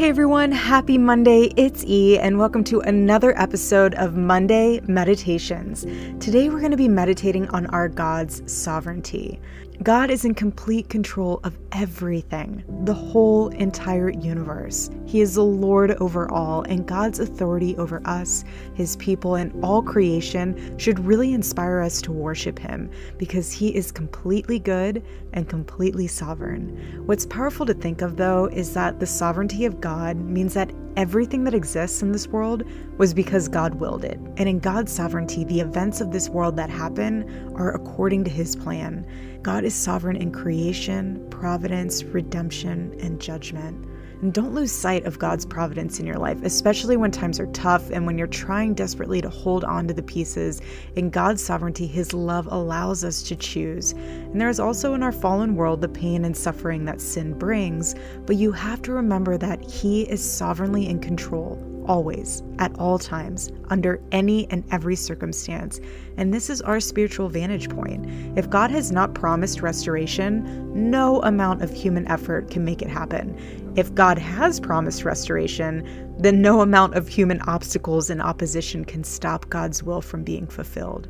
Hey everyone, happy Monday. It's E, and welcome to another episode of Monday Meditations. Today we're going to be meditating on our God's sovereignty. God is in complete control of everything, the whole entire universe. He is the Lord over all, and God's authority over us, His people, and all creation should really inspire us to worship Him because He is completely good and completely sovereign. What's powerful to think of, though, is that the sovereignty of God means that everything that exists in this world was because God willed it. And in God's sovereignty, the events of this world that happen are according to his plan. God is sovereign in creation, providence, redemption, and judgment. And don't lose sight of God's providence in your life, especially when times are tough and when you're trying desperately to hold on to the pieces. In God's sovereignty, His love allows us to choose. And there is also in our fallen world the pain and suffering that sin brings, but you have to remember that He is sovereignly in control always, at all times, under any and every circumstance. And this is our spiritual vantage point. If God has not promised restoration, no amount of human effort can make it happen. If God has promised restoration, then no amount of human obstacles and opposition can stop God's will from being fulfilled.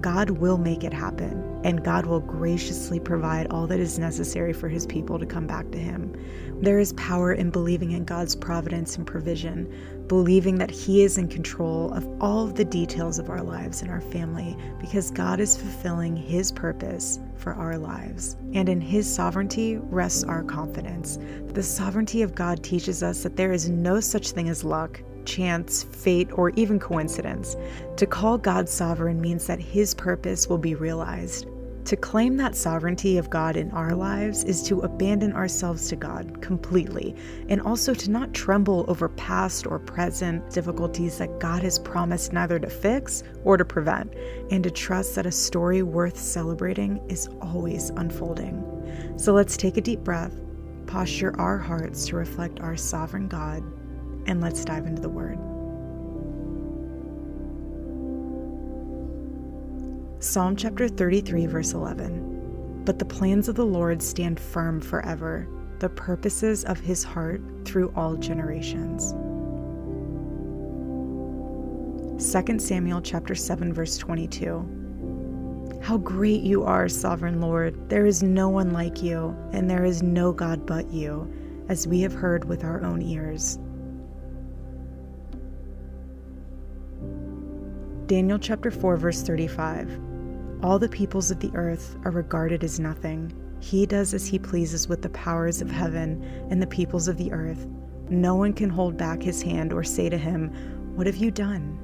God will make it happen, and God will graciously provide all that is necessary for his people to come back to him. There is power in believing in God's providence and provision, believing that He is in control of all of the details of our lives and our family because God is fulfilling His purpose for our lives. And in His sovereignty rests our confidence. The sovereignty of God teaches us that there is no such thing as luck, chance, fate, or even coincidence. To call God sovereign means that His purpose will be realized. To claim that sovereignty of God in our lives is to abandon ourselves to God completely, and also to not tremble over past or present difficulties that God has promised neither to fix or to prevent, and to trust that a story worth celebrating is always unfolding. So let's take a deep breath, posture our hearts to reflect our sovereign God, and let's dive into the Word. Psalm chapter 33, verse 11. But the plans of the Lord stand firm forever, the purposes of his heart through all generations. 2 Samuel chapter 7 verse 22. How great you are, sovereign Lord. There is no one like you, and there is no God but you, as we have heard with our own ears. Daniel chapter 4 verse 35. All the peoples of the earth are regarded as nothing. He does as he pleases with the powers of heaven and the peoples of the earth. No one can hold back his hand or say to him, What have you done?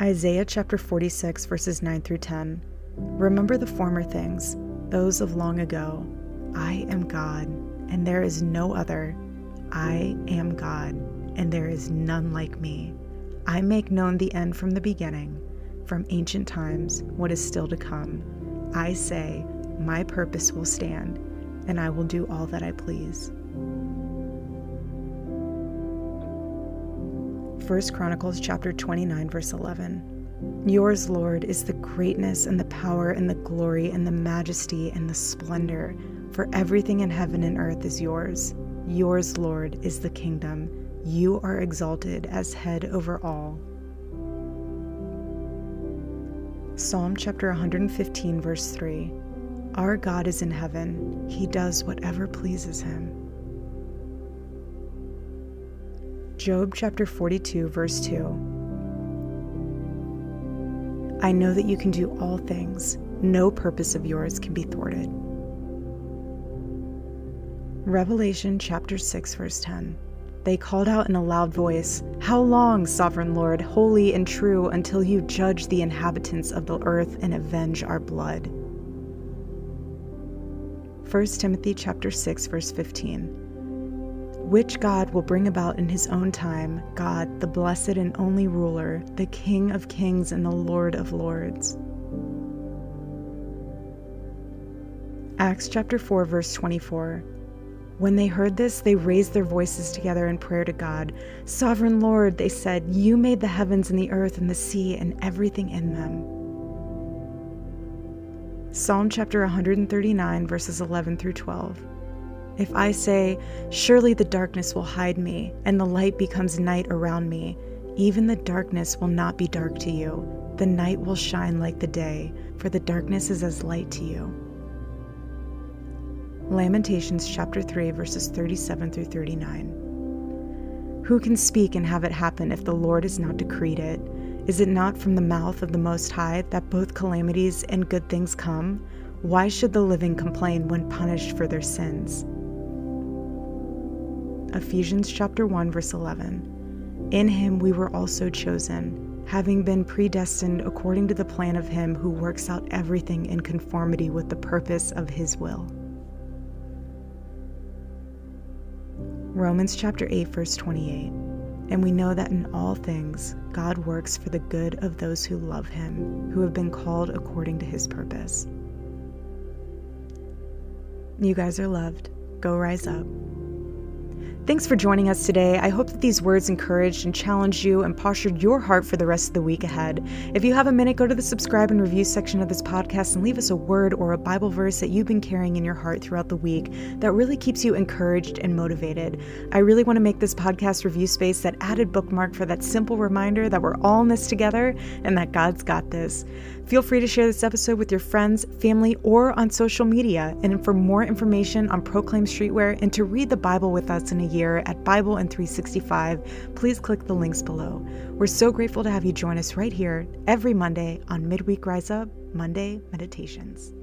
Isaiah chapter 46, verses 9 through 10. Remember the former things, those of long ago. I am God, and there is no other. I am God, and there is none like me. I make known the end from the beginning, from ancient times, what is still to come. I say, My purpose will stand, and I will do all that I please. 1 Chronicles chapter 29 verse 11. Yours, Lord, is the greatness and the power and the glory and the majesty and the splendor, for everything in heaven and earth is yours. Yours, Lord, is the kingdom you are exalted as head over all. Psalm chapter 115, verse 3 Our God is in heaven, He does whatever pleases Him. Job chapter 42, verse 2 I know that you can do all things, no purpose of yours can be thwarted. Revelation chapter 6, verse 10 they called out in a loud voice, How long, sovereign Lord, holy and true, until you judge the inhabitants of the earth and avenge our blood? 1 Timothy chapter 6 verse 15. Which God will bring about in his own time, God, the blessed and only ruler, the King of kings and the Lord of lords. Acts chapter 4 verse 24. When they heard this, they raised their voices together in prayer to God. Sovereign Lord, they said, You made the heavens and the earth and the sea and everything in them. Psalm chapter 139, verses 11 through 12. If I say, Surely the darkness will hide me, and the light becomes night around me, even the darkness will not be dark to you. The night will shine like the day, for the darkness is as light to you. Lamentations chapter 3, verses 37 through 39. Who can speak and have it happen if the Lord has not decreed it? Is it not from the mouth of the Most High that both calamities and good things come? Why should the living complain when punished for their sins? Ephesians chapter 1 verse 11. In him we were also chosen, having been predestined according to the plan of him who works out everything in conformity with the purpose of his will. Romans chapter 8 verse 28. And we know that in all things, God works for the good of those who love him, who have been called according to his purpose. You guys are loved. Go rise up. Thanks for joining us today. I hope that these words encouraged and challenged you and postured your heart for the rest of the week ahead. If you have a minute, go to the subscribe and review section of this podcast and leave us a word or a Bible verse that you've been carrying in your heart throughout the week that really keeps you encouraged and motivated. I really want to make this podcast review space that added bookmark for that simple reminder that we're all in this together and that God's got this. Feel free to share this episode with your friends, family, or on social media. And for more information on Proclaim Streetwear and to read the Bible with us in a year at Bible in 365, please click the links below. We're so grateful to have you join us right here every Monday on Midweek Rise Up Monday Meditations.